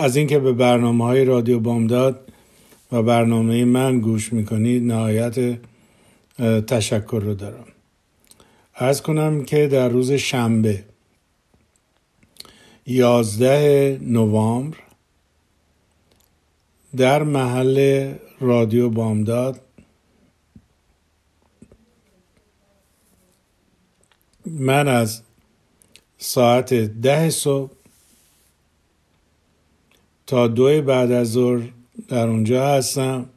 از اینکه به برنامه های رادیو بامداد و برنامه من گوش می‌کنید نهایت تشکر رو دارم. ارز کنم که در روز شنبه یازده نوامبر در محل رادیو بامداد من از ساعت ده صبح تا دو بعد از ظهر در اونجا هستم.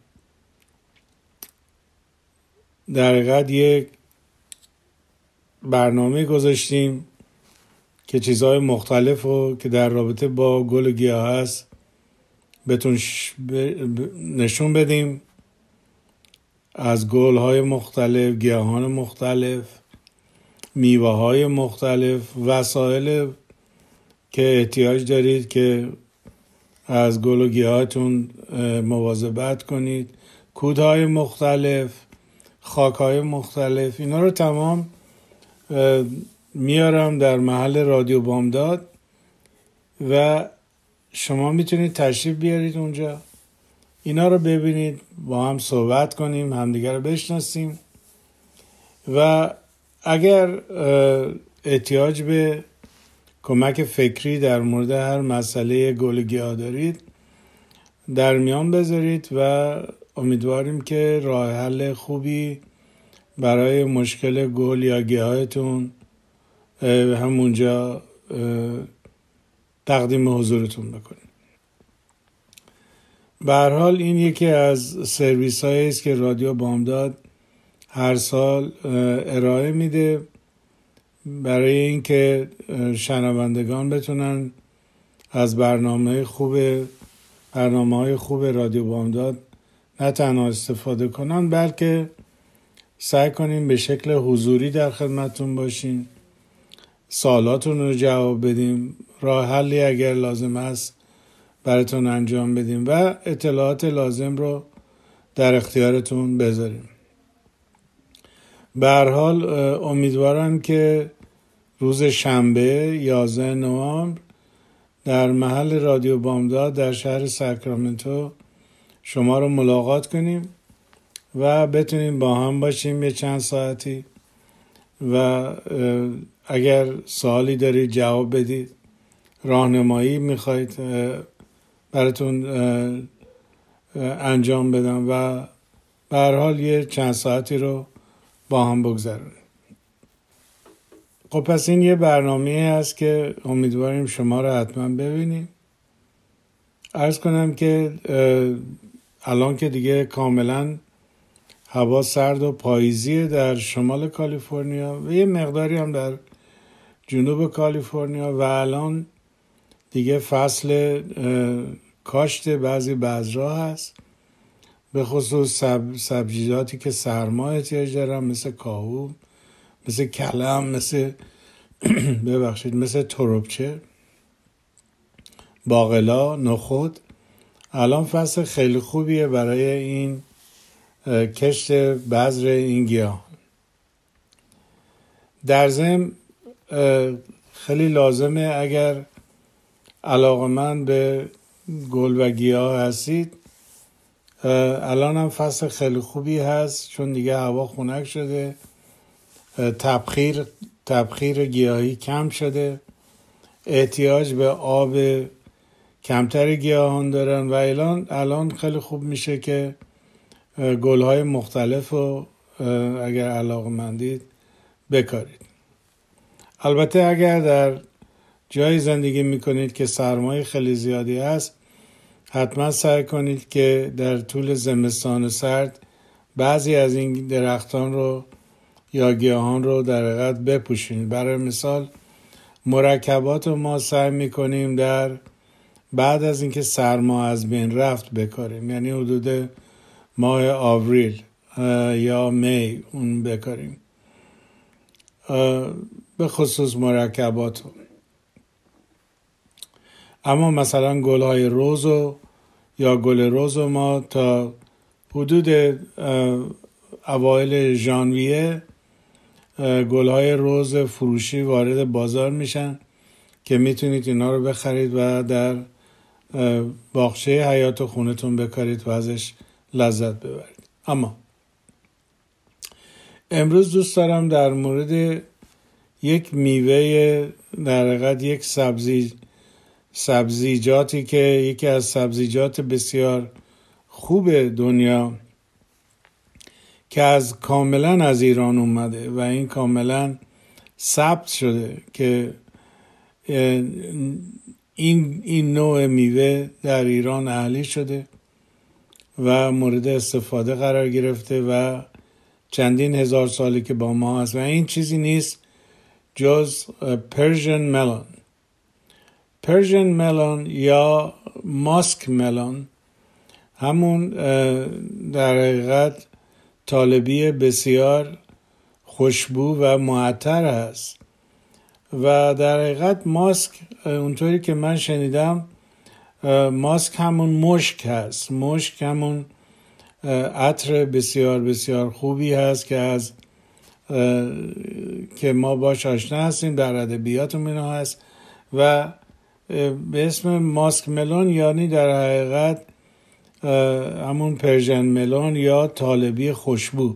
در حقیقت یک برنامه گذاشتیم که چیزهای مختلف رو که در رابطه با گل و گیاه هست بهتون نشون بدیم. از گل های مختلف گیاهان مختلف میوه های مختلف وسایل که احتیاج دارید که از گل و گیاهاتون مواظبت کنید. کودهای مختلف خاک های مختلف اینا رو تمام میارم در محل رادیو بامداد و شما می‌تونید تشریف بیارید اونجا. اینا رو ببینید با هم صحبت کنیم همدیگر رو بشناسیم. و اگر احتیاج به کمک فکری در مورد هر مسئله گل گیاه دارید در میان بذارید و امیدواریم که راه حل خوبی برای مشکل گل یا گیاهتون همونجا تقدیم حضورتون بکنیم. به حال این یکی از سرویس است که رادیو بامداد هر سال ارائه میده. برای اینکه شنوندگان بتونن از برنامه خوب برنامه های خوب رادیو بامداد نه تنها استفاده کنن بلکه سعی کنیم به شکل حضوری در خدمتون باشیم. سالاتون رو جواب بدیم. راه حلی اگر لازم است براتون انجام بدیم و اطلاعات لازم رو در اختیارتون بذاریم. به حال امیدوارم که روز شنبه 11 نوامبر در محل رادیو بامداد در شهر ساکرامنتو شما رو ملاقات کنیم و بتونیم با هم باشیم یه چند ساعتی و اگر سوالی دارید جواب بدید. راهنمایی می‌خواید براتون انجام بدم و به حال یه چند ساعتی رو با هم بگذرونیم. خب پس این یه برنامه هست که امیدواریم شما رو حتما ببینیم. ارز کنم که الان که دیگه کاملا هوا سرد و پاییزیه در شمال کالیفرنیا و یه مقداری هم در جنوب کالیفرنیا و الان دیگه فصل کاشت بعضی بذرها هست. به خصوص سب، سبزیجاتی که سرما احتیاج دارن مثل کاهو مثل کلم مثل ببخشید مثل تروبچه باقلا نخود. الان فصل خیلی خوبیه برای این کشت بذر این گیاه. در ضمن خیلی لازمه اگر علاقه من به گل و گیاه هستید الان هم فصل خیلی خوبی هست چون دیگه هوا خنک شده. تبخیر تبخیر گیاهی کم شده. احتیاج به آب کمتر گیاهان دارن و الان الان خیلی خوب میشه که گلهای مختلف رو اگر علاقه مندید بکارید. البته اگر در جایی زندگی می‌کنید که سرمایه خیلی زیادی هست حتما سعی کنید که در طول زمستان سرد بعضی از این درختان رو یا گیاهان رو در حقیقت بپوشونید. برای مثال مرکبات رو ما سعی می‌کنیم در بعد از اینکه سرما از بین رفت بکاریم. یعنی حدود ماه آوریل یا می اون بکاریم. به خصوص مرکبات اما مثلا گل های روز یا گل روز ما تا حدود اوایل ژانویه گل های روز فروشی وارد بازار میشن که می‌تونید اینا رو بخرید و در باغچه حیات خونتون بکارید و ازش لذت ببرید. اما امروز دوست دارم در مورد یک میوه در حقیقت یک سبزی سبزیجاتی که یکی از سبزیجات بسیار خوب دنیا که از کاملا از ایران اومده و این کاملا ثبت شده که این, این نوع میوه در ایران اهلی شده و مورد استفاده قرار گرفته و چندین هزار سالی که با ما هست و این چیزی نیست جز Persian melon Persian melon یا musk melon همون در حقیقت طالبی بسیار خوشبو و معطر هست و در حقیقت musk اونطوری که من شنیدم musk همون مشک هست. مشک همون عطر بسیار بسیار خوبی هست که از که ما باش آشنا هستیم در ادبیات اینا هست. و به اسم ماسک ملون یعنی در حقیقت همون پرژن ملون یا طالبی خوشبو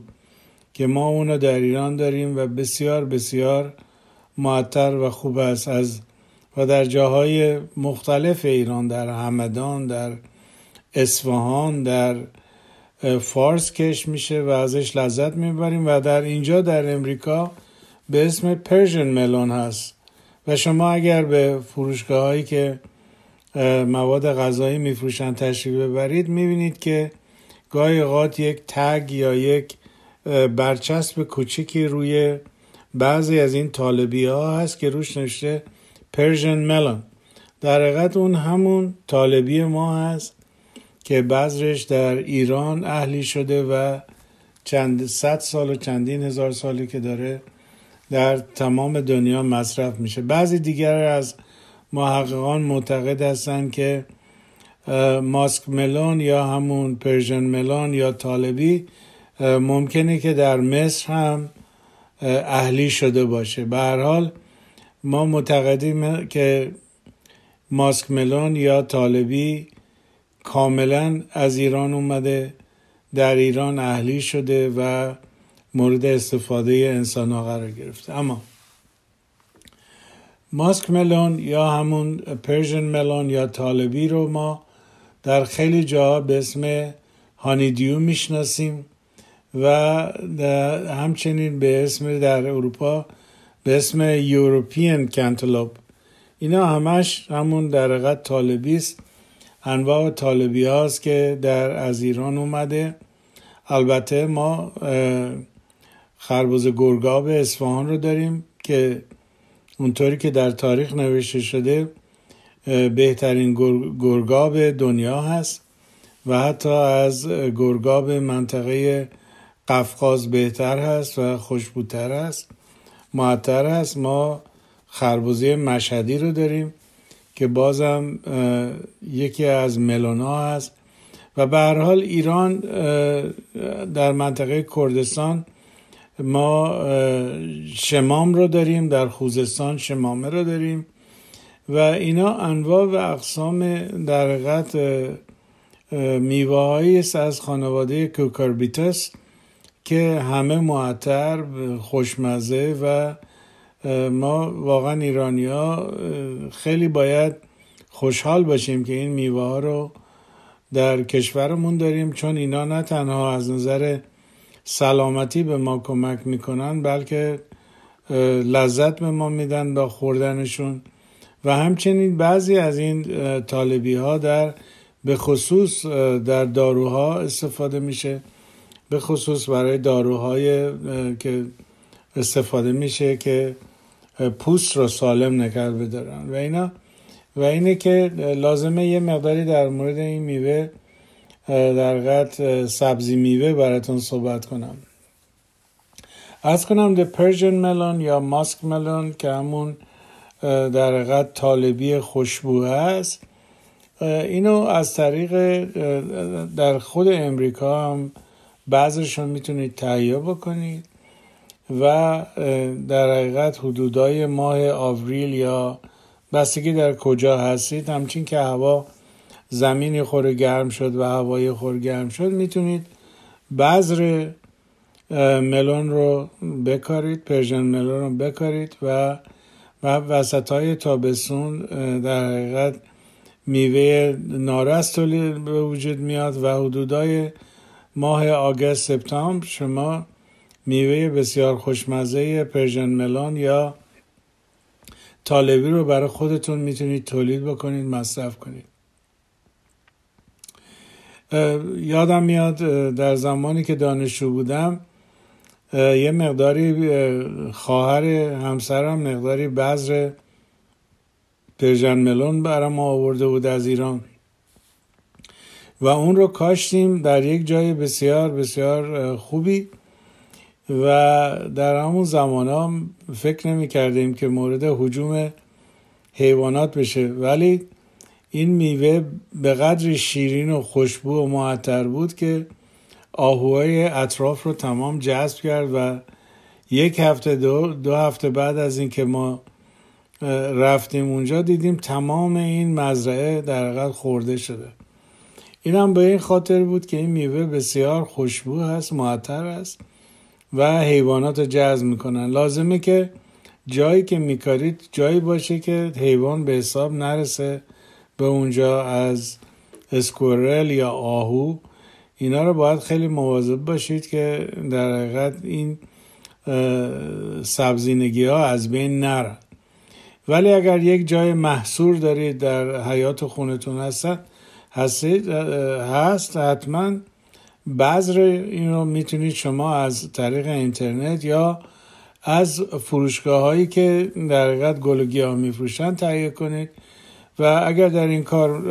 که ما اونو در ایران داریم و بسیار بسیار معطر و خوب است از و در جاهای مختلف ایران در همدان در اصفهان در فارس کش میشه و ازش لذت می‌بریم و در اینجا در امریکا به اسم Persian melon هست. و شما اگر به فروشگاه هایی که مواد غذایی میفروشن تشریف ببرید می‌بینید که گاهی اوقات یک tag یا یک برچسب کوچیکی روی بعضی از این طالبی ها هست که روش نوشته Persian melon در حقیقت اون همون طالبی ما هست که بذرش در ایران اهلی شده و چند صد سال و چندین هزار سالی که داره در تمام دنیا مصرف میشه. بعضی دیگر از محققان معتقد هستند که ماسک ملون یا همون پرژن ملون یا طالبی ممکنه که در مصر هم اهلی شده باشه. به هر حال ما معتقدیم که ماسک ملون یا طالبی کاملا از ایران اومده در ایران اهلی شده و مورد استفاده انسان ها قرار گرفته. اما ماسک ملون یا همون پرژن ملون یا طالبی رو ما در خیلی جاها به اسم هانیدیو می‌شناسیم و همچنین به اسم در اروپا به اسم یوروپین کنتلوب اینا همش همون در حقیقت طالبی است. انواع طالبی که در از ایران اومده. البته ما خربوز گرگاب اصفهان رو داریم که اونطوری که در تاریخ نوشته شده بهترین گرگاب دنیا هست و حتی از گرگاب منطقه قفقاز بهتر هست و خوشبوتر هست معطر هست. ما خربوزه مشهدی رو داریم که بازم یکی از ملونا هست و به هر حال ایران در منطقه کردستان ما شمام رو داریم در خوزستان شمامه رو داریم و اینا انواع و اقسام در حقیقت میوه از خانواده کوکاربیتس که همه معطر خوشمزه و ما واقعا ایرانیا خیلی باید خوشحال باشیم که این میوه ها رو در کشورمون داریم چون اینا نه تنها از نظر سلامتی به ما کمک می‌کنن بلکه لذت به ما میدن با خوردنشون. و همچنین بعضی از این طالبی ها در به خصوص در داروها استفاده میشه. به خصوص برای داروهای که استفاده میشه که پوست رو سالم نکر بدارن. و اینا و اینه که لازمه یه مقداری در مورد این میوه در قد سبزی میوه براتون صحبت کنم. از کنم د پرژن ملون یا ماسک ملون که همون در حقیقت طالبی خوشبو هست اینو از طریق در خود امریکا هم بعضشون می‌تونید تهیه بکنید و در حقیقت حدودای ماه آوریل یا بستگی در کجا هستید همچین که هوا زمینی خور گرم شد و هوای خور گرم شد می‌تونید بذر ملون رو بکارید Persian melon رو بکارید و و وسط های تابستون در حقیقت میوه نارس به وجود میاد و حدودای ماه August سپتامبر شما میوه بسیار خوشمزه Persian melon یا طالبی رو برای خودتون می‌تونید تولید بکنید مصرف کنید. یادم میاد در زمانی که دانشجو بودم یه مقداری خواهر همسرم مقداری بذر پرژن ملون برام آورده بود از ایران. و اون رو کاشتیم در یک جای بسیار بسیار خوبی. و در همون زمان ها فکر نمی کردیم که مورد حجوم حیوانات بشه. ولی این میوه به قدر شیرین و خوشبو و معطر بود که آهوهای اطراف رو تمام جذب کرد و یک هفته دو, دو هفته بعد از اینکه ما رفتیم اونجا دیدیم تمام این مزرعه در حقیقت خورده شده. این هم به این خاطر بود که این میوه بسیار خوشبو هست معطر است و حیوانات رو جذب می‌کنن. لازمه که جایی که میکارید جایی باشه که حیوان به حساب نرسه. به اونجا از اسکورل یا آهو اینا رو باید خیلی مواظب باشید که در حقیقت این سبزینگی ها از بین نرن. ولی اگر یک جای محصور دارید در حیات خونتون هست هستید هست حتما بذر این رو می‌تونید شما از طریق اینترنت یا از فروشگاه هایی که در حقیقت گل و میفروشن تهیه کنید. و اگر در این کار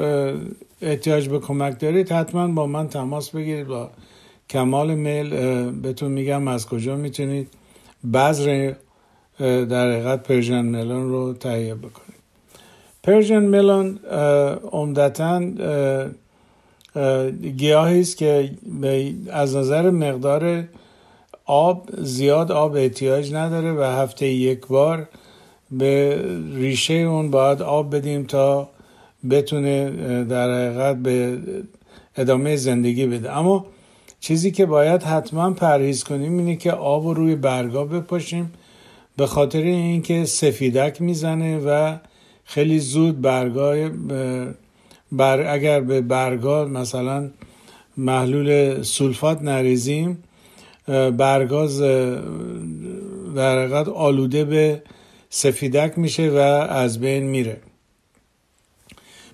احتیاج به کمک دارید حتما با من تماس بگیرید با کمال میل بهتون میگم از کجا می‌تونید بذر در حقیقت Persian melon رو تهیه بکنید. Persian melon عمدتا گیاهی است که از نظر مقدار آب زیاد آب احتیاج نداره و هفته یک بار به ریشه اون باید آب بدیم تا بتونه در حقیقت به ادامه زندگی بده. اما چیزی که باید حتما پرهیز کنیم اینه که آب رو روی برگا بپاشیم به خاطر اینکه سفیدک می‌زنه و خیلی زود برگای بر اگر به برگا مثلا محلول سولفات نریزیم برگاز در حقیقت آلوده به سفیدک میشه و از بین میره.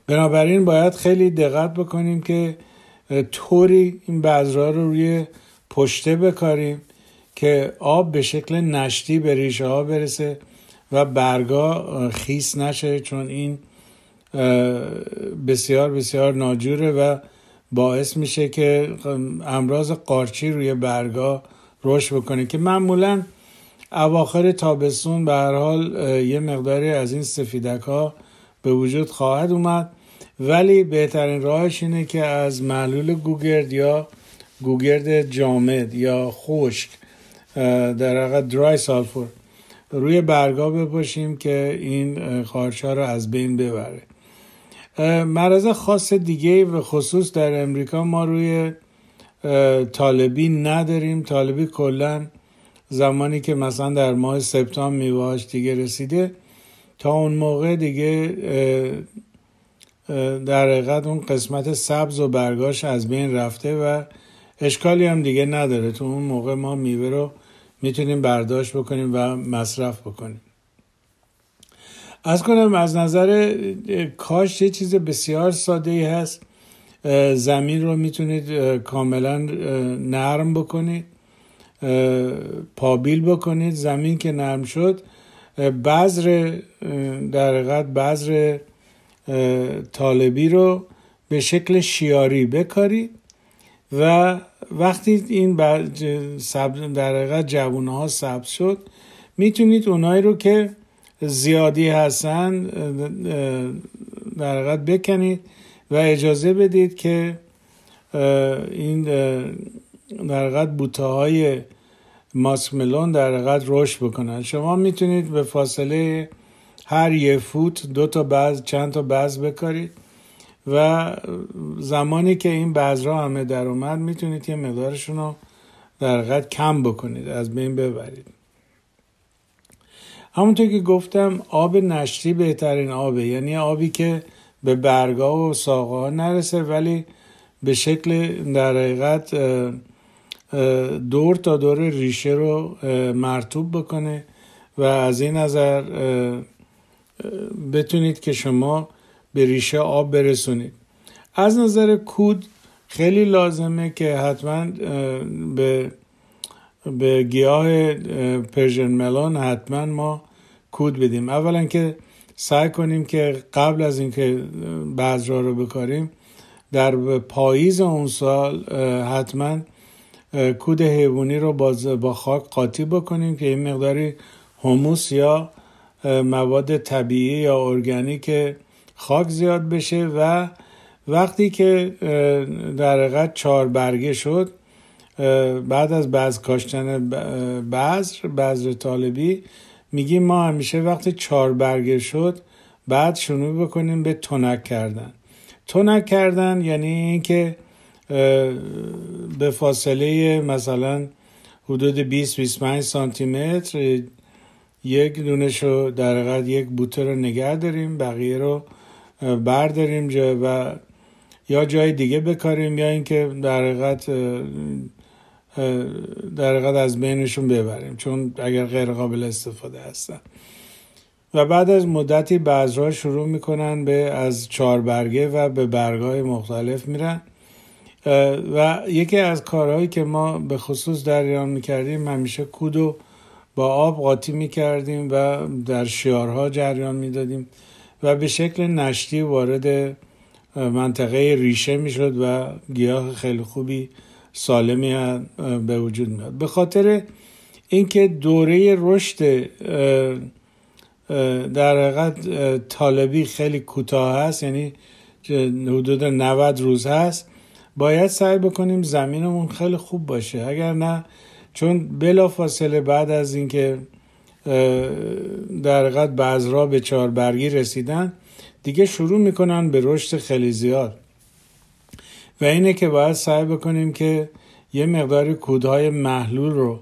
بنابراین باید خیلی دقت بکنیم که طوری این بذرها رو روی پشته بکاریم که آب به شکل نشتی به ریشه ها برسه و برگا خیس نشه چون این بسیار بسیار ناجوره و باعث میشه که امراض قارچی روی برگا رشد بکنه که معمولا اواخر تابستون به هر حال یه مقداری از این سفیدک ها به وجود خواهد اومد. ولی بهترین راهش اینه که از معلول گوگرد یا گوگرد جامد یا خشک در واقع درای سالفور روی برگا بپاشیم که این خارچا رو از بین ببره. مرض خاص دیگه و خصوص در امریکا ما روی طالبی نداریم. طالبی کلا زمانی که مثلا در ماه سپتامبر میواش دیگه رسیده تا اون موقع دیگه در حقیقت اون قسمت سبز و برگاش از بین رفته و اشکالی هم دیگه نداره. تو اون موقع ما میوه رو می‌تونیم برداشت بکنیم و مصرف بکنیم. از کنم از نظر کاش یه چیز بسیار ساده ای هست زمین رو می‌تونید کاملا نرم بکنید. پابیل بکنید زمین که نرم شد بذر در حقیقت بذر طالبی رو به شکل شیاری بکارید و وقتی این در حقیقت جوونه ها سبز شد می‌تونید اونایی رو که زیادی هستن در حقیقت بکنید و اجازه بدید که این در حقیقت بوته های ماسکملون در حقیقت رشد بکنن. شما می‌تونید به فاصله هر یه فوت دو تا بعض چند تا بعض بکارید و زمانی که این بذرها همه در اومد می‌تونید یه مقدارشون رو در حقیقت کم بکنید از بین ببرید. همونطور که گفتم آب نشتی بهترین آبه. یعنی آبی که به برگا و ساقه ها نرسه ولی به شکل در حقیقت دور تا دور ریشه رو مرتوب بکنه و از این نظر بتونید که شما به ریشه آب برسونید. از نظر کود خیلی لازمه که حتما به به گیاه پرژن ملون حتما ما کود بدیم. اولا که سعی کنیم که قبل از اینکه بذرها رو بکاریم در پاییز اون سال حتما کود حیوانی رو با خاک قاطی بکنیم که این مقداری هموس یا مواد طبیعی یا ارگانیک خاک زیاد بشه و وقتی که در حقیقت چهار برگه شد بعد از بعض کاشتن بذر بذر طالبی میگیم ما همیشه وقتی چهار برگه شد بعد شروع بکنیم به تنک کردن. تنک کردن یعنی اینکه به فاصله مثلا حدود 20 25 سانتی متر یک دونش رو در حقیقت یک بوته رو نگه داریم بقیه رو برداریم جا و یا جای دیگه بکاریم یا اینکه در حقیقت در حقیقت از بینشون ببریم چون اگر غیر قابل استفاده هستن. و بعد از مدتی بعضها شروع می‌کنن به از چهار برگه و به برگای مختلف میرن. و یکی از کارهایی که ما به خصوص در ایران می‌کردیم همیشه کودو با آب قاطی می‌کردیم و در شیارها جریان می‌دادیم و به شکل نشتی وارد منطقه ریشه می‌شد و گیاه خیلی خوبی سالمی به وجود میاد به خاطر اینکه دوره رشد در حقیقت طالبی خیلی کوتاه هست یعنی حدود 90 روز هست باید سعی بکنیم زمینمون خیلی خوب باشه. اگر نه چون بلا فاصله بعد از اینکه در حقیقت بذرا به چهار برگی رسیدن دیگه شروع می‌کنن به رشد خیلی زیاد. و اینه که باید سعی بکنیم که یه مقداری کودهای محلول رو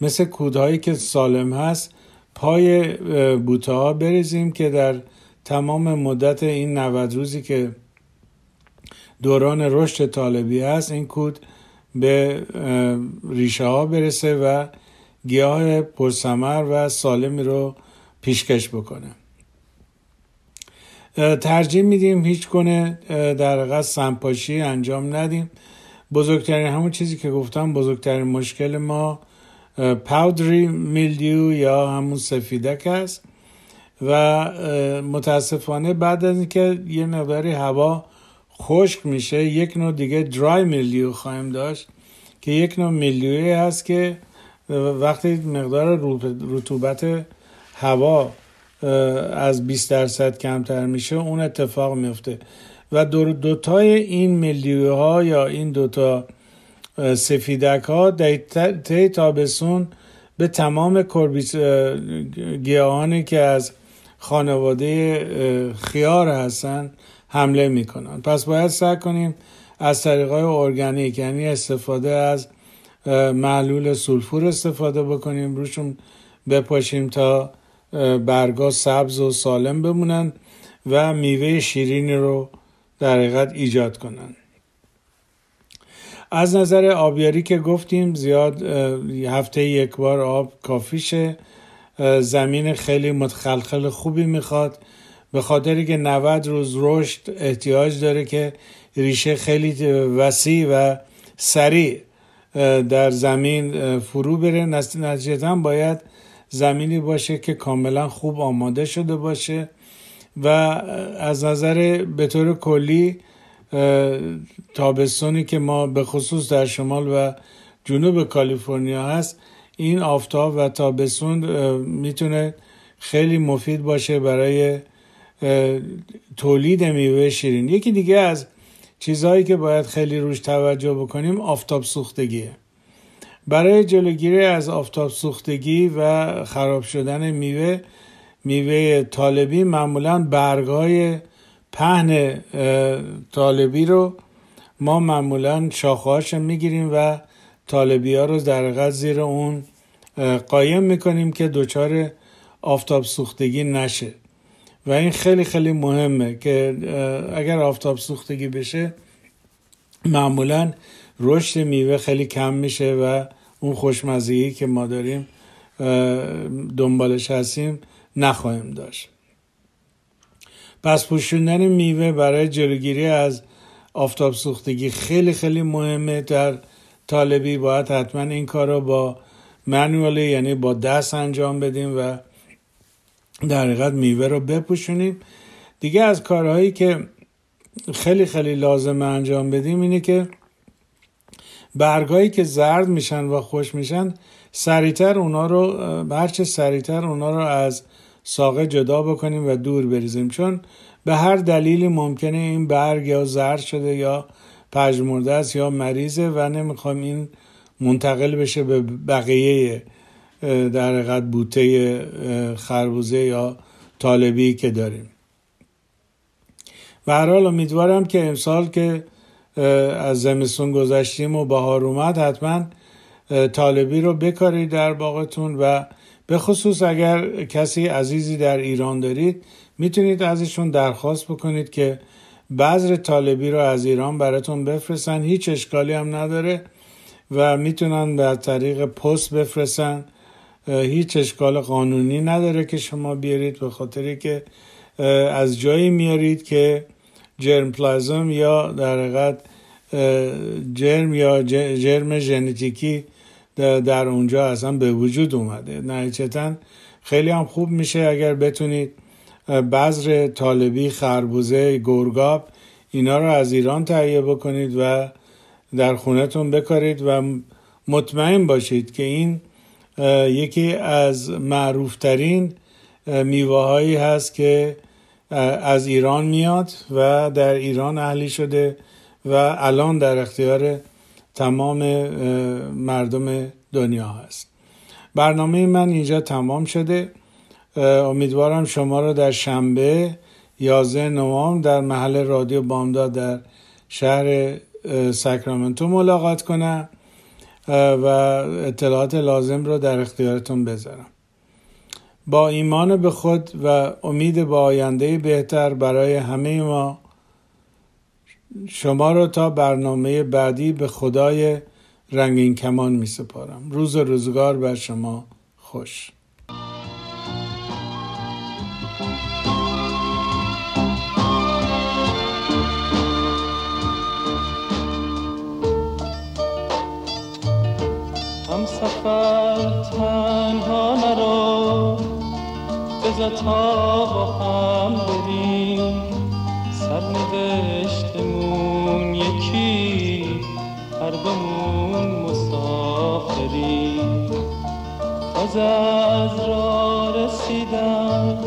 مثل کودهایی که سالم هست پای بوته ها بریزیم که در تمام مدت این 90 روزی که دوران رشد طالبی هست این کود به ریشه ها برسه و گیاه پرسمر و سالمی رو پیشکش بکنه. ترجیح میدیم هیچ کنه در حقیقت سنپاشی انجام ندیم. بزرگترین همون چیزی که گفتم بزرگترین مشکل ما پاودری میلدیو یا همون سفیدک است. و متاسفانه بعد از اینکه یه مقداری هوا خشک میشه. یک نوع دیگه درای میلیو خواهیم داشت که یک نوع میلیوی هست که وقتی مقدار رطوبت هوا از 20 درصد کمتر میشه اون اتفاق میفته. و دو دوتای این میلیوی ها یا این دوتا سفیدک ها در طی به تمام گیاهانی که از خانواده خیار هستن حمله می‌کنن. پس باید سعی کنیم از طریق های ارگانیک یعنی استفاده از معلول سولفور استفاده بکنیم روشون بپاشیم تا برگا سبز و سالم بمونن و میوه شیرینی رو در حقیقت ایجاد کنن. از نظر آبیاری که گفتیم زیاد هفته یک بار آب کافیشه. زمین خیلی متخلخل خوبی می‌خواد. به خاطر که 90 روز رشد احتیاج داره که ریشه خیلی وسیع و سریع در زمین فرو بره. نتیجتا باید زمینی باشه که کاملا خوب آماده شده باشه و از نظر به طور کلی تابستانی که ما به خصوص در شمال و جنوب کالیفرنیا هست این آفتاب و تابستون می‌تونه خیلی مفید باشه برای تولید میوه شیرین. یکی دیگه از چیزهایی که باید خیلی روش توجه بکنیم آفتاب سوختگیه. برای جلوگیری از آفتاب سوختگی و خراب شدن میوه میوه طالبی معمولا برگهای پهن طالبی رو ما معمولا شاخهاش می‌گیریم و طالبی ها رو در زیر اون قایم می‌کنیم که دچار آفتاب سوختگی نشه. و این خیلی خیلی مهمه که اگر آفتاب سوختگی بشه معمولا رشد میوه خیلی کم میشه و اون خوشمزگی که ما داریم دنبالش هستیم نخواهیم داشت. پس پوشوندن میوه برای جلوگیری از آفتاب سوختگی خیلی خیلی مهمه. در طالبی باید حتما این کار رو با منوالی یعنی با دست انجام بدیم و در حقیقت میوه رو بپوشونیم. دیگه از کارهایی که خیلی خیلی لازم انجام بدیم اینه که برگایی که زرد میشن و خوش میشن سریعتر اونا رو هرچه سریعتر اونا رو از ساقه جدا بکنیم و دور بریزیم. چون به هر دلیلی ممکنه این برگ یا زرد شده یا پژمرده است یا مریضه و نمی‌خوام این منتقل بشه به بقیه در حقیقت بوته خربوزه یا طالبی که داریم. و هر حال امیدوارم که امسال که از زمستون گذشتیم و بهار اومد حتما طالبی رو بکارید در باغتون و به خصوص اگر کسی عزیزی در ایران دارید می‌تونید ازشون درخواست بکنید که بذر طالبی رو از ایران براتون بفرستن. هیچ اشکالی هم نداره و می‌تونن در طریق پست بفرستن. هیچ اشکال قانونی نداره که شما بیارید به خاطری که از جایی میارید که جرم پلازم یا در حقیقت جرم یا جرم ژنتیکی در اونجا اصلا به وجود اومده. نهایتا خیلی هم خوب میشه اگر بتونید بذر طالبی خربوزه گرگاب اینا رو از ایران تهیه بکنید و در خونتون بکارید و مطمئن باشید که این یکی از معروفترین میوه هایی هست که از ایران میاد و در ایران اهلی شده و الان در اختیار تمام مردم دنیا هست. برنامه من اینجا تمام شده. امیدوارم شما رو در شنبه 11 نوامبر در محل رادیو بامداد در شهر ساکرامنتو ملاقات کنم. و اطلاعات لازم رو در اختیارتون بذارم. با ایمان به خود و امید به آینده بهتر برای همه ما شما رو تا برنامه بعدی به خدای رنگین کمان می سپارم. روز روزگار بر شما خوش. هم سفر تنها نرو بزا تا با هم بریم سرنوشتمون یکی هر دومون مسافریم. تازه از را رسیدم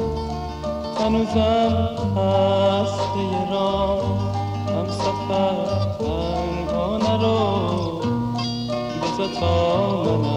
هنوزم هسته را هم سفر تنها نرو بزا تا منم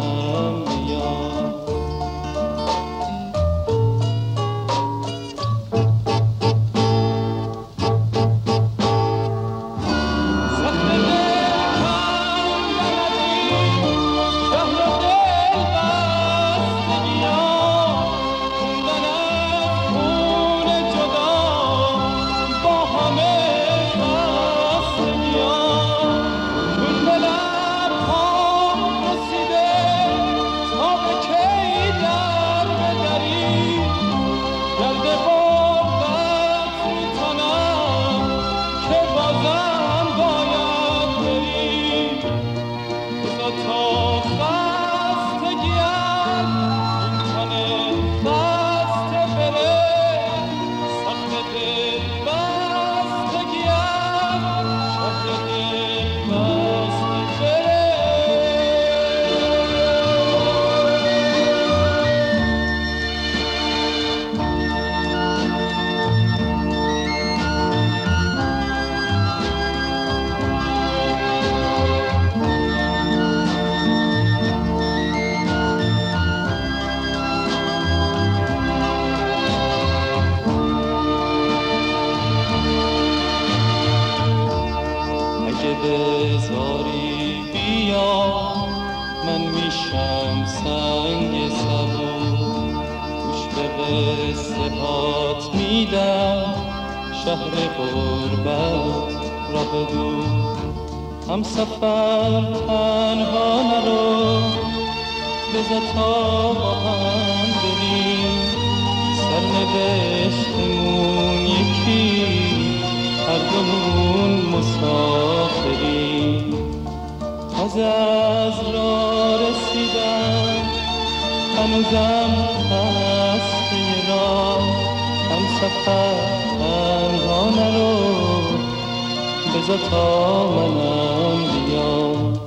هر دومون مسافریم تازه از را رسیدم هنوزم خسته را. هم سفر تنها نرو. بزا تا منم بیام.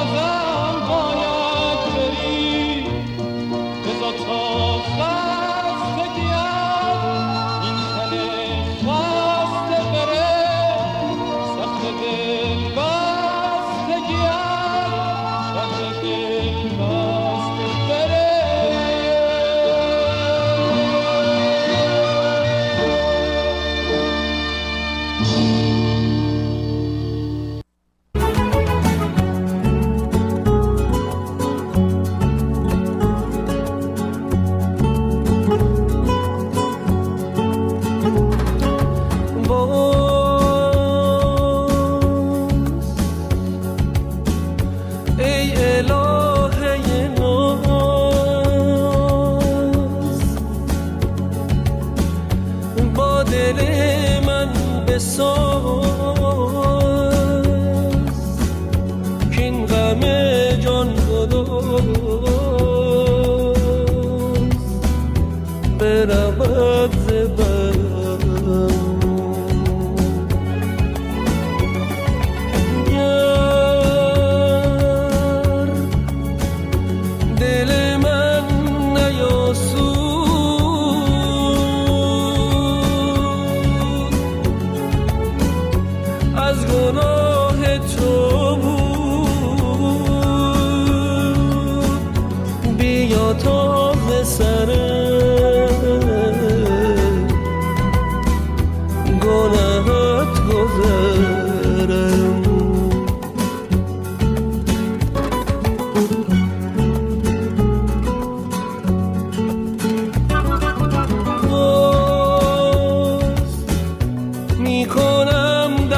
آدم باید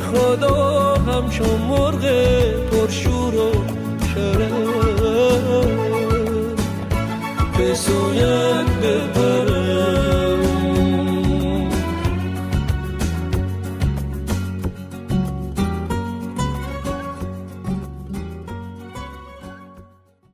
خدا همچون مرغ پرشور و شرم به سویت ببرم